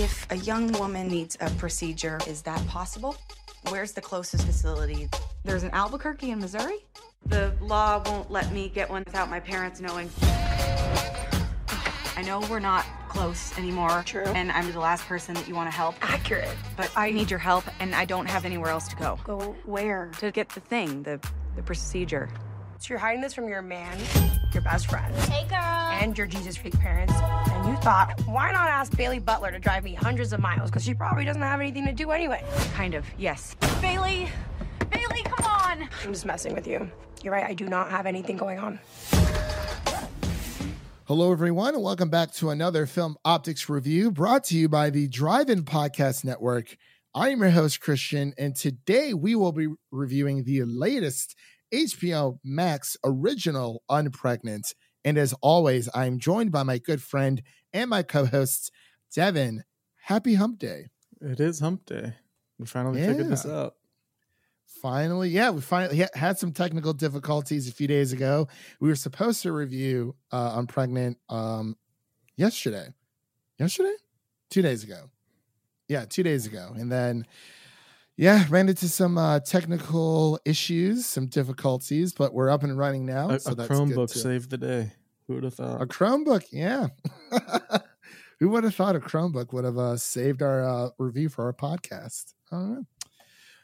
If a young woman needs a procedure, is that possible? Where's the closest facility? There's an Albuquerque in Missouri? The law won't let me get one without my parents knowing. I know we're not close anymore. True. And I'm the last person that you want to help. Accurate. But I need your help, and I don't have anywhere else to go. Go where? To get the thing, the, the procedure. So you're hiding this from your man, your best friend, Hey, girl. and your Jesus freak parents. And you thought, why not ask Bailey Butler to drive me hundreds of miles? Because she probably doesn't have anything to do anyway. Kind of, yes. Bailey. Bailey, come on. I'm just messing with you. You're right, I do not have anything going on. Hello, everyone, and welcome back to another Film Optix review brought to you by the Drive In Podcast Network. I am your host, Christian, and today we will be reviewing the latest HBO Max original, Unpregnant. And as always, I'm joined by my good friend and my co hosts, Devin. Happy Hump Day. It is hump day. We finally figured this out. Finally, yeah, we finally had some technical difficulties a few days ago. We were supposed to review uh, Unpregnant um, yesterday. Yesterday, two days ago. Yeah, two days ago, and then yeah, ran into some uh, technical issues, some difficulties, but we're up and running now. A, so a Chromebook saved the day. Who would have thought? a Chromebook, yeah. Who would have thought a Chromebook would have uh, saved our uh, review for our podcast? I.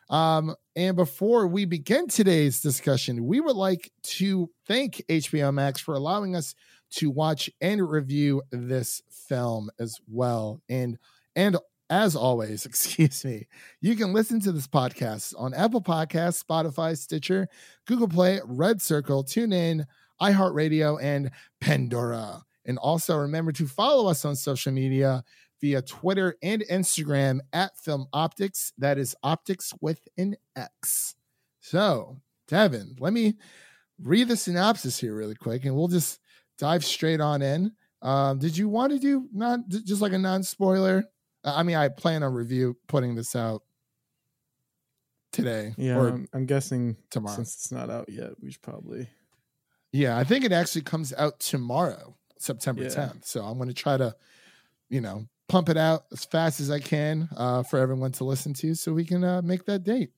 Um, and before we begin today's discussion, we would like to thank HBO Max for allowing us to watch and review this film as well. And and as always, excuse me, you can listen to this podcast on Apple Podcasts, Spotify, Stitcher, Google Play, Red Circle, TuneIn, iHeartRadio, and Pandora. And also remember to follow us on social media via Twitter and Instagram at Film Optix. That is optics with an X. So, Devin, let me read the synopsis here really quick and we'll just dive straight on in. Um, did you want to do not just like a non spoiler? I mean, I plan on review putting this out today. yeah, or I'm, I'm guessing tomorrow. since it's not out yet, we should probably. Yeah, I think it actually comes out tomorrow, September Yeah. 10th. So I'm going to try to, you know, pump it out as fast as I can uh, for everyone to listen to so we can uh, make that date.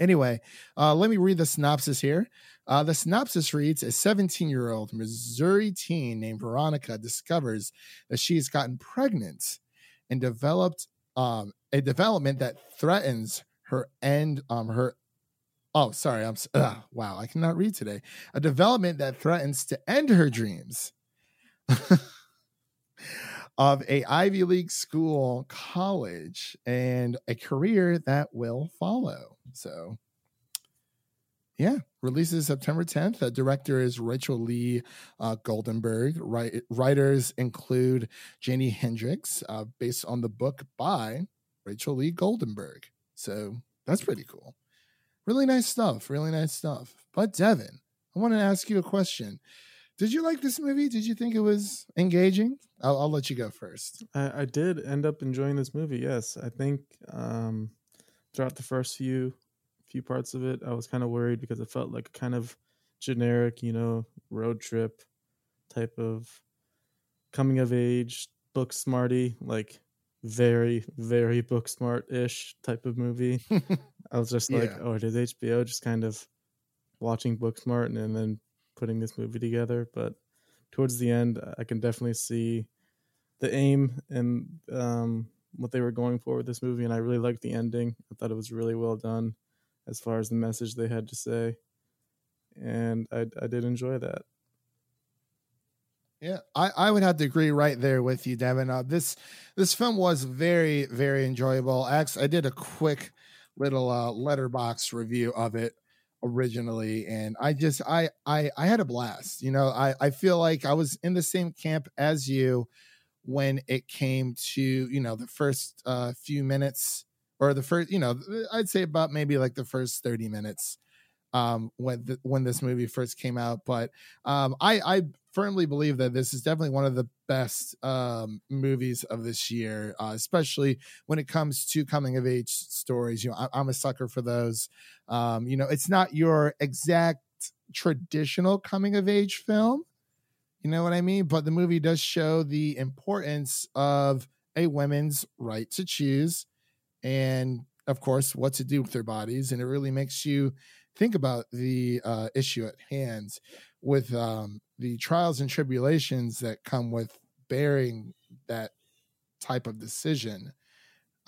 Anyway, uh, let me read the synopsis here. Uh, the synopsis reads A 17 year old Missouri teen named Veronica discovers that she has gotten pregnant and developed um, a development that threatens her end, um, her Oh, sorry. I'm wow. I cannot read today. A development that threatens to end her dreams of a Ivy League school, college, and a career that will follow. So, yeah, releases September 10th. The director is Rachel Lee uh, Goldenberg. Write, writers include Janie Hendriks, uh, based on the book by Rachel Lee Goldenberg. So that's pretty cool really nice stuff really nice stuff but devin i want to ask you a question did you like this movie did you think it was engaging i'll, I'll let you go first I, I did end up enjoying this movie. Yes, I think um, throughout the first few few parts of it, I was kind of worried because it felt like a kind of generic, you know, road trip type of coming of age book smarty, like very very book smart ish type of movie. I was just like, Yeah. oh, it is HBO, just kind of watching Booksmart and, and then putting this movie together. But towards the end, I can definitely see the aim and um, what they were going for with this movie, and I really liked the ending. I thought it was really well done as far as the message they had to say, and I, I did enjoy that. Yeah, I, I would have to agree right there with you, Devin. Uh, this this film was very very enjoyable. Actually, I did a quick little uh, Letterboxd review of it originally, and I just I I I had a blast. You know, I I feel like I was in the same camp as you when it came to you know the first uh, few minutes or the first you know I'd say about maybe like the first thirty minutes um when the, when this movie first came out but um i i firmly believe that this is definitely one of the best um movies of this year uh, especially when it comes to coming of age stories you know I, i'm a sucker for those. Um you know it's not your exact traditional coming of age film you know what i mean? But the movie does show the importance of a women's right to choose and of course what to do with their bodies and it really makes you think about the uh, issue at hand with um, the trials and tribulations that come with bearing that type of decision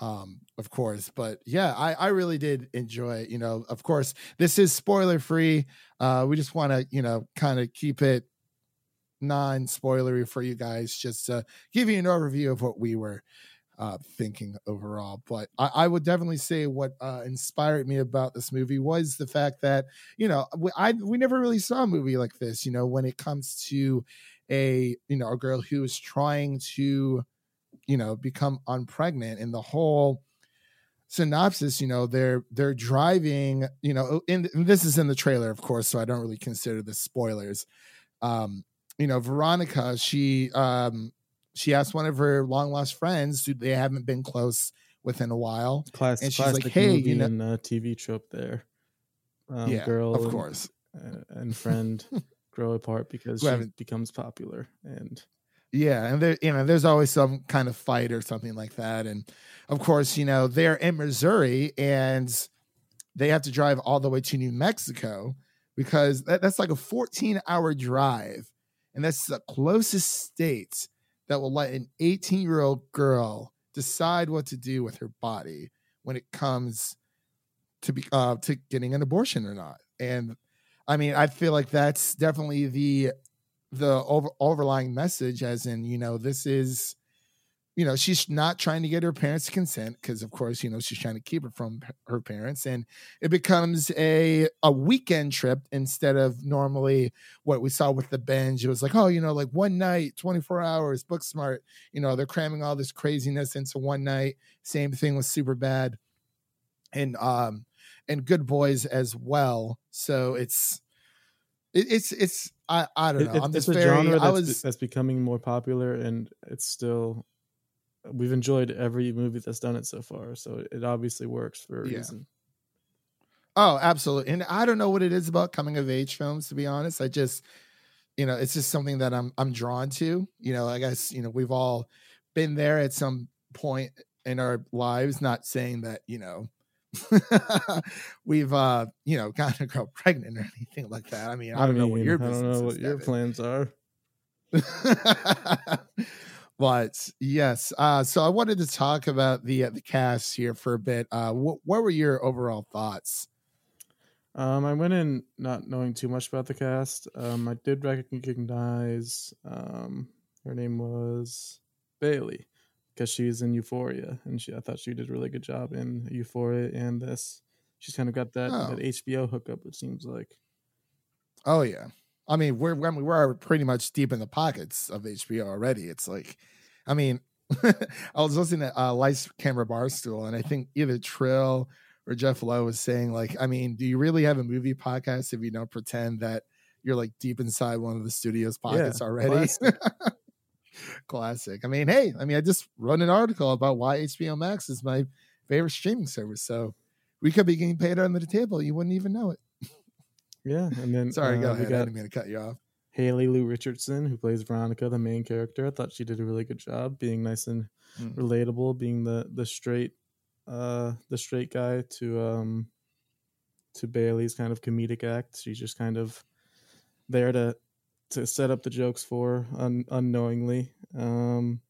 um of course. But yeah i i really did enjoy it you know of course this is spoiler free uh we just want to you know kind of keep it non-spoilery for you guys just to give you an overview of what we were uh thinking overall but i, I would definitely say what uh inspired me about this movie was the fact that you know we, i we never really saw a movie like this you know when it comes to a you know a girl who is trying to you know become unpregnant and the whole synopsis you know they're they're driving you know in this is in the trailer of course so i don't really consider this spoilers. Um you know veronica she um she asked one of her long lost friends who they haven't been close within a while Class, and she's like hey you know and uh, TV trope there. Um, yeah girl of and- course uh, and friend grow apart because she becomes popular and Yeah, and there, you know, there's always some kind of fight or something like that, and of course, you know, they're in Missouri and they have to drive all the way to New Mexico because that, that's like a 14 hour drive, and that's the closest state that will let an 18 year old girl decide what to do with her body when it comes to be uh, to getting an abortion or not. And I mean, I feel like that's definitely the the over, overlying message as in you know this is you know she's not trying to get her parents to consent because of course you know she's trying to keep it from her parents and it becomes a a weekend trip instead of normally what we saw with the binge it was like oh you know like one night 24 hours Booksmart you know they're cramming all this craziness into one night same thing with Superbad and um and good boys as well so it's it, it's it's I I don't know. it- I'm it's a very. genre that's, was that's becoming more popular and it's still we've enjoyed every movie that's done it so far so it obviously works for a Yeah. reason oh absolutely, and I don't know what it is about coming of age films. To be honest, I just you know it's just something that I'm I'm drawn to. You know, I guess you know we've all been there at some point in our lives. Not saying that you know. we've uh you know gotten a girl pregnant or anything like that i mean i, don't know what your i don't know what your plans are but yes, uh, so I wanted to talk about the uh, the cast here for a bit. Uh, wh- what were your overall thoughts? um i went in not knowing too much about the cast um i did recognize um her name was bailey because she's in euphoria and she i thought she did a really good job in euphoria and this she's kind of got that, Oh. that hbo hookup it seems like Oh yeah, I mean we're I mean, we're pretty much deep in the pockets of HBO already. It's like, I mean, I was listening to uh, Lights Camera Barstool, and I think either Trill or Jeff Lowe was saying like, I mean, do you really have a movie podcast if you don't pretend that you're like deep inside one of the studio's pockets already? classic. Classic. I mean, hey, I mean, I just wrote an article about why HBO Max is my favorite streaming service. So we could be getting paid under the table. You wouldn't even know it. Yeah and then Sorry, go uh, ahead. we I got didn't mean to cut you off. Haley Lu Richardson, who plays Veronica, the main character. I thought she did a really good job being nice and Mm. relatable, being the the straight uh the straight guy to um to Bailey's kind of comedic act. She's just kind of there to to set up the jokes for un, unknowingly. Um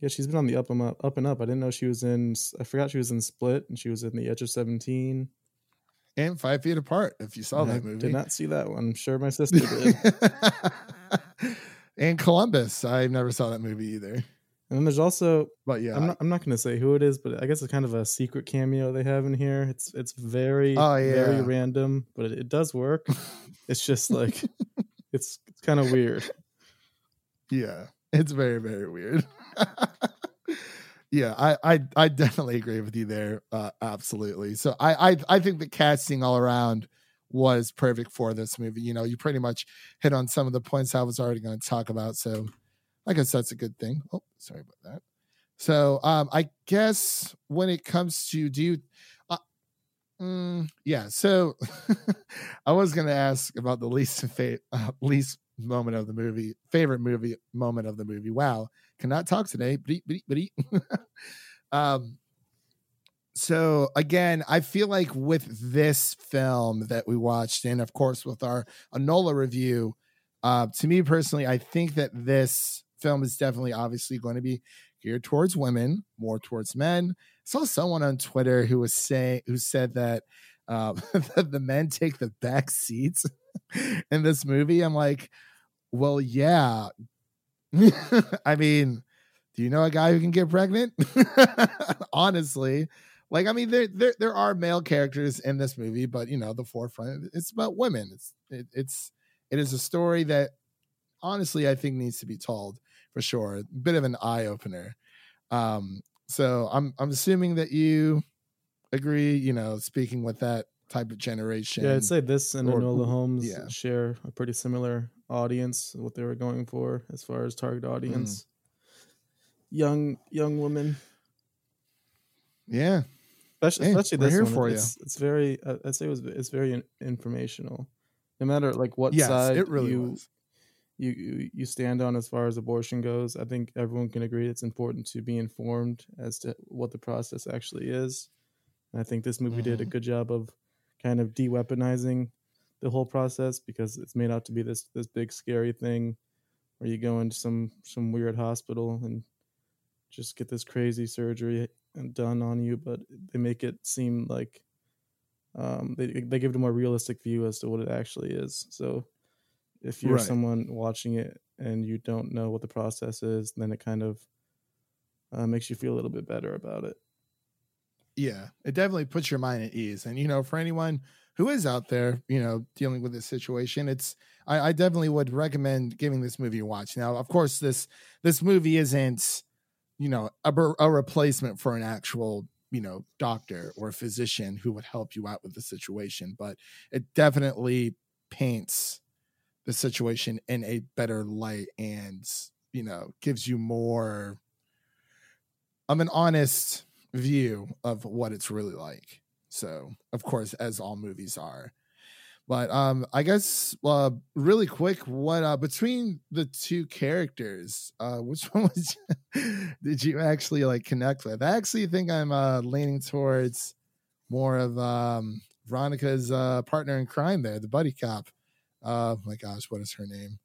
yeah, she's been on the up and up, up and up. I didn't know she was in. I forgot she was in Split, and she was in The Edge of Seventeen. And Five Feet Apart, if you saw I that movie. Did not see that one. I'm sure my sister did. and Columbus, I never saw that movie either. and then there's also But yeah, I'm not I'm not gonna say who it is, but I guess it's kind of a secret cameo they have in here. It's it's very Oh, very random, but it, it does work. it's just like it's it's kind of weird. yeah, it's very very weird. yeah, I, I I definitely agree with you there. Uh, absolutely. So I, I I think the casting all around was perfect for this movie. You know, you pretty much hit on some of the points I was already going to talk about. So I guess that's a good thing. Oh, sorry about that. So um I guess when it comes to do you uh, mm, yeah, so I was gonna ask about the least fa- uh, least moment of the movie, favorite movie moment of the movie. Wow, cannot talk today. Bleep, bleep, bleep. um, so again, I feel like with this film that we watched, and of course with our Enola review, uh, to me personally, I think that this film is definitely obviously going to be geared towards women, more towards men. I saw someone on Twitter who was saying who said that uh, the men take the back seats in this movie. I'm like, well, yeah. I mean, do you know a guy who can get pregnant? Honestly, like I mean, there, there there are male characters in this movie, but you know, the forefront it's about women. It's it, it's it is a story that honestly I think needs to be told for sure. A bit of an eye opener. Um, so I'm I'm assuming that you agree. You know, speaking with that type of generation. Yeah, I'd say this and or- Enola Holmes yeah. share a pretty similar audience, what they were going for as far as target Mm. audience. Young young women, Yeah, especially, Hey, especially this here one. for it's, it's very, I'd say it was, it's very informational. No matter like what yes, side it really you, you you you stand on as far as abortion goes, I think everyone can agree it's important to be informed as to what the process actually is. And I think this movie did a Mhm. good job of kind of de-weaponizing the whole process because it's made out to be this this big scary thing where you go into some some weird hospital and just get this crazy surgery done on you, but they make it seem like um, they they give it a more realistic view as to what it actually is. So if you're Right. someone watching it and you don't know what the process is, then it kind of uh, makes you feel a little bit better about it. Yeah, it definitely puts your mind at ease. And you know, for anyone who is out there, you know, dealing with this situation, it's I, I definitely would recommend giving this movie a watch. Now, of course, this this movie isn't, you know, a, a replacement for an actual, you know, doctor or physician who would help you out with the situation, but it definitely paints the situation in a better light and you know gives you more of an honest view of what it's really like. So, of course, as all movies are. But um I guess uh really quick, what uh between the two characters, uh which one was did you actually like connect with? I actually think I'm uh leaning towards more of um Veronica's uh partner in crime there, the buddy cop. Uh my gosh, what is her name?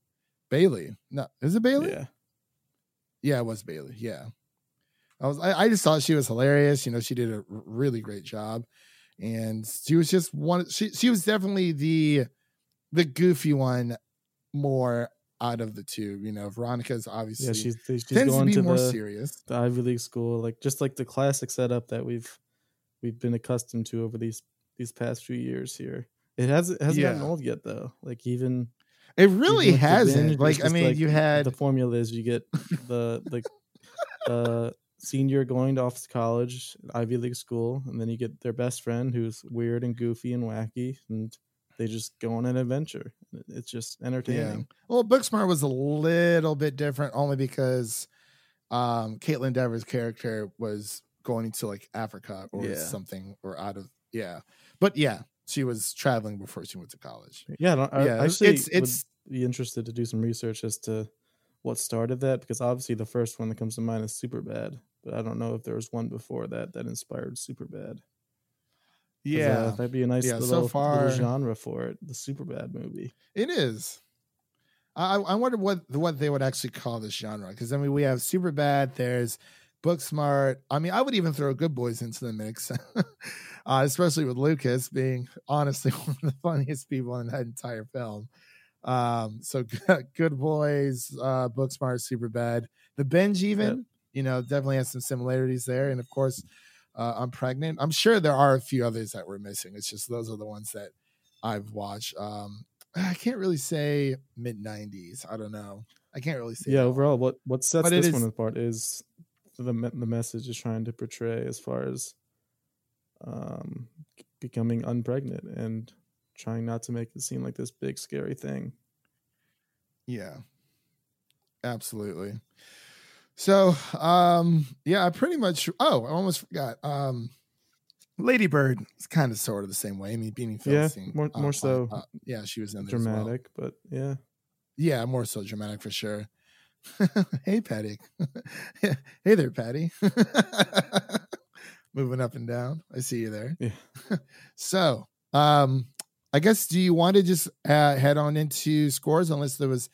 Bailey. No, is it Bailey? Yeah. Yeah, it was Bailey. Yeah. I was I, I just thought she was hilarious. You know, she did a really great job. And she was just one she she was definitely the the goofy one more out of the two. You know, Veronica's obviously Yeah, she's she's tends to going be to more the, serious. the Ivy League school, like just like the classic setup that we've we've been accustomed to over these these past few years here. It has it hasn't gotten old yet though. Like even It really even hasn't. binge, like I mean, you had the formula is you get the the uh senior going to off to college, Ivy League school, and then you get their best friend who's weird and goofy and wacky, and they just go on an adventure. It's just entertaining. Well, Booksmart was a little bit different only because um Kaitlyn Dever's character was going to like Africa or Yeah. something or out of yeah. But yeah, she was traveling before she went to college. Yeah, I, Yeah, I actually it's- it's- be interested to do some research as to what started that because obviously the first one that comes to mind is Superbad, but I don't know if there was one before that that inspired Superbad. Yeah, that'd be a nice Yeah, so little, far- little genre for it. The Superbad movie. it is. I I wonder what what they would actually call this genre because I mean we have Superbad. There's Booksmart. I mean I would even throw Good Boys into the mix, uh, especially with Lucas being honestly one of the funniest people in that entire film. Um, so Good Boys, uh, Booksmart, Superbad. The binge even you know definitely has some similarities there, and of course uh, Unpregnant. I'm sure there are a few others that we're missing. It's just those are the ones that I've watched. Um, I can't really say mid '90s. I don't know. I can't really say. Yeah, overall, what what sets But this one apart is the the message is trying to portray as far as um becoming unpregnant and trying not to make it seem like this big scary thing. Yeah. Absolutely. So, um, yeah, I pretty much. Oh, I almost forgot. Um, Lady Bird is kind of sort of the same way. I mean, Beanie Yeah, Feldstein. more- more uh, so uh, yeah, she was in there as well. Dramatic, but yeah. Yeah, more so dramatic for sure. hey, Patty. hey there, Patty. Moving up and down. I see you there. Yeah. so, um, I guess do you want to just uh, head on into scores unless there was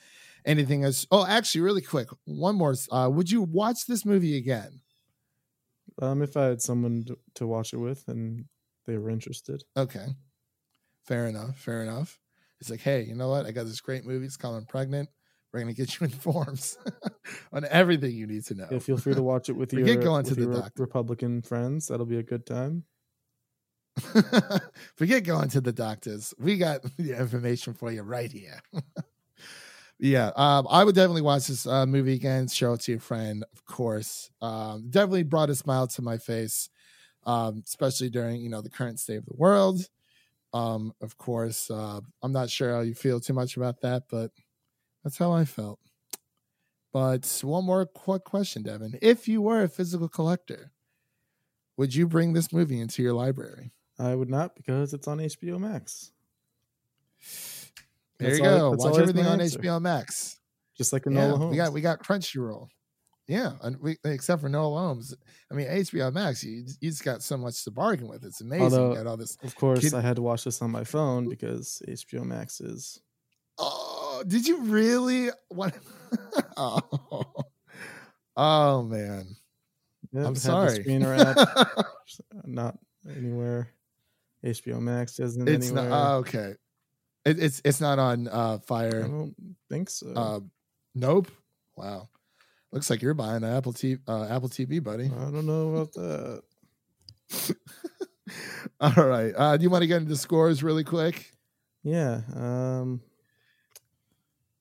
anything as Oh, actually, really quick, one more. Uh, would you watch this movie again? Um, if I had someone to, to watch it with and they were interested. Okay, fair enough. Fair enough. It's like, hey, you know what? I got this great movie. It's called Unpregnant. We're gonna get you informed on everything you need to know. Yeah, feel free to watch it with Forget your, going with to the Re- Republican friends. That'll be a good time. Forget going to the doctors. We got the information for you right here. Yeah, um, I would definitely watch this uh, movie again. Show it to your friend, of course. Um, definitely brought a smile to my face, um, especially during you know the current state of the world. Um, of course, uh, I'm not sure how you feel too much about that, but that's how I felt. But one more quick question, Devin: If you were a physical collector, would you bring this movie into your library? I would not because it's on HBO Max. There That's you all- go. Watch everything on answer. HBO Max. Just like Enola Yeah, Holmes. we got we got Crunchyroll. Yeah, and we, except for Enola Holmes. I mean, HBO Max. You, you just got so much to bargain with. It's amazing. Although- you got all this. of course, Kid- I had to watch this on my phone because HBO Max is. Oh, did you really? What? oh. oh man, Yeah, I'm sorry. Not anywhere. HBO Max isn't it's anywhere. not oh, okay. It, it's it's not on uh, I Fire. don't think so. Uh, nope. Wow. Looks like you're buying an Apple TV, uh, Apple TV, buddy. I don't know about that. All right. Uh, do you want to get into scores really quick? Yeah. Um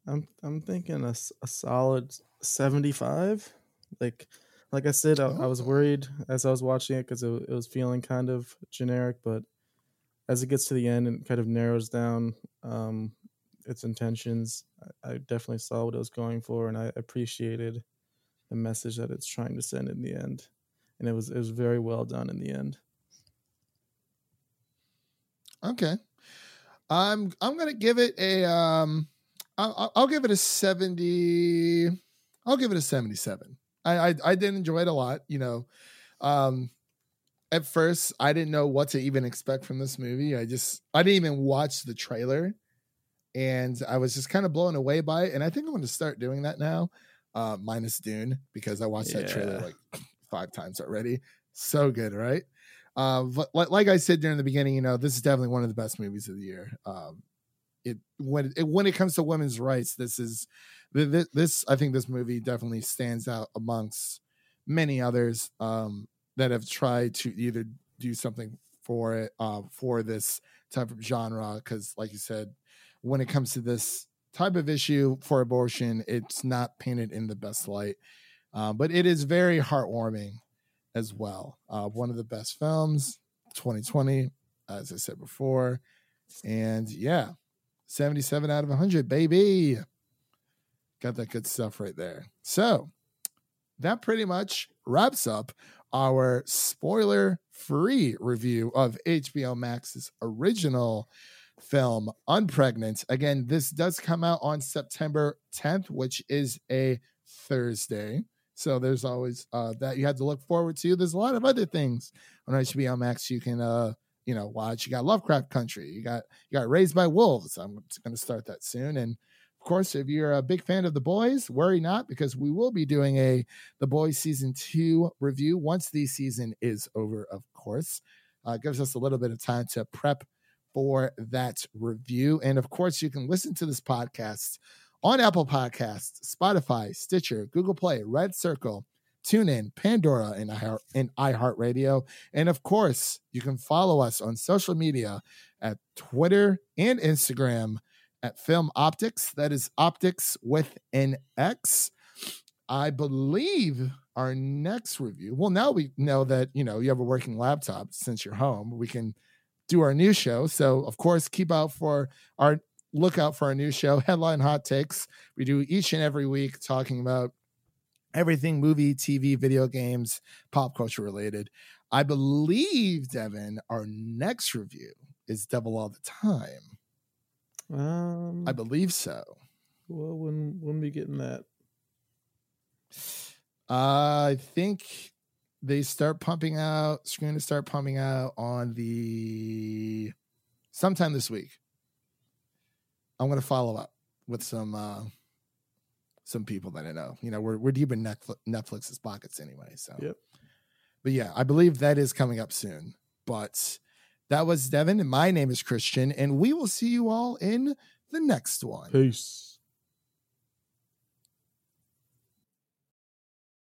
I'm I'm thinking a, a solid 75. Like like I said, I, I was Oh. worried as I was watching it because it, it was feeling kind of generic, but as it gets to the end and kind of narrows down um, its intentions, I, I definitely saw what it was going for, and I appreciated the message that it's trying to send in the end. And it was it was very well done in the end. Okay. I'm I'm gonna give it a um I'll, I'll- give it a 70 I'll give it a 77. I, I I did enjoy it a lot, you know. Um at first I didn't know what to even expect from this movie. I just I didn't even watch the trailer and I was just kind of blown away by it. And I think I'm gonna start doing that now. Uh minus Dune, because I watched that trailer like five times already. So good, right? Uh, but like, like I said during the beginning, you know, this is definitely one of the best movies of the year. Um, it when it when it comes to women's rights, this is this, this I think this movie definitely stands out amongst many others um, that have tried to either do something for it uh, for this type of genre. Because, like you said, when it comes to this type of issue for abortion, it's not painted in the best light, uh, but it is very heartwarming as well. Uh, one of the best films, 2020, as I said before. And yeah, 77 out of 100, baby. Got that good stuff right there. So that pretty much wraps up our spoiler free review of HBO Max's original film, Unpregnant. Again, this does come out on September 10th, which is a Thursday. So there's always uh, that you have to look forward to. There's a lot of other things on HBO Max you can uh, you know watch. You got Lovecraft Country. You got you got Raised by Wolves. I'm going to start that soon. And course, if you're a big fan of The Boys, worry not because we will be doing a The Boys season two review once the season is over. Of course, uh, gives us a little bit of time to prep for that review. And of course, you can listen to this podcast on Apple Podcasts, Spotify, Stitcher, Google Play, Red Circle, TuneIn, Pandora, and iHeart, and iHeartRadio. And of course, you can follow us on social media at Twitter and Instagram at Film Optix. That is Optics with an X. I believe our next review. Well, now we know that you know you have a working laptop since you're home. We can do our new show. So of course, keep out for our look out for our new show, Headline Hot Takes. We do each and every week talking about everything movie, TV, video games, pop culture related. I believe, Devin, our next review is Devil All the Time. Um I believe so. Well, when when we getting that? Uh, I think they start pumping out. Screen to start pumping out on the sometime this week. I'm gonna follow up with some uh some people that I know. You know, we're we're deep in Netflix, Netflix's pockets anyway. So, Yep. but yeah, I believe that is coming up soon. But that was Devin, my name is Christian, and we will see you all in the next one. Peace.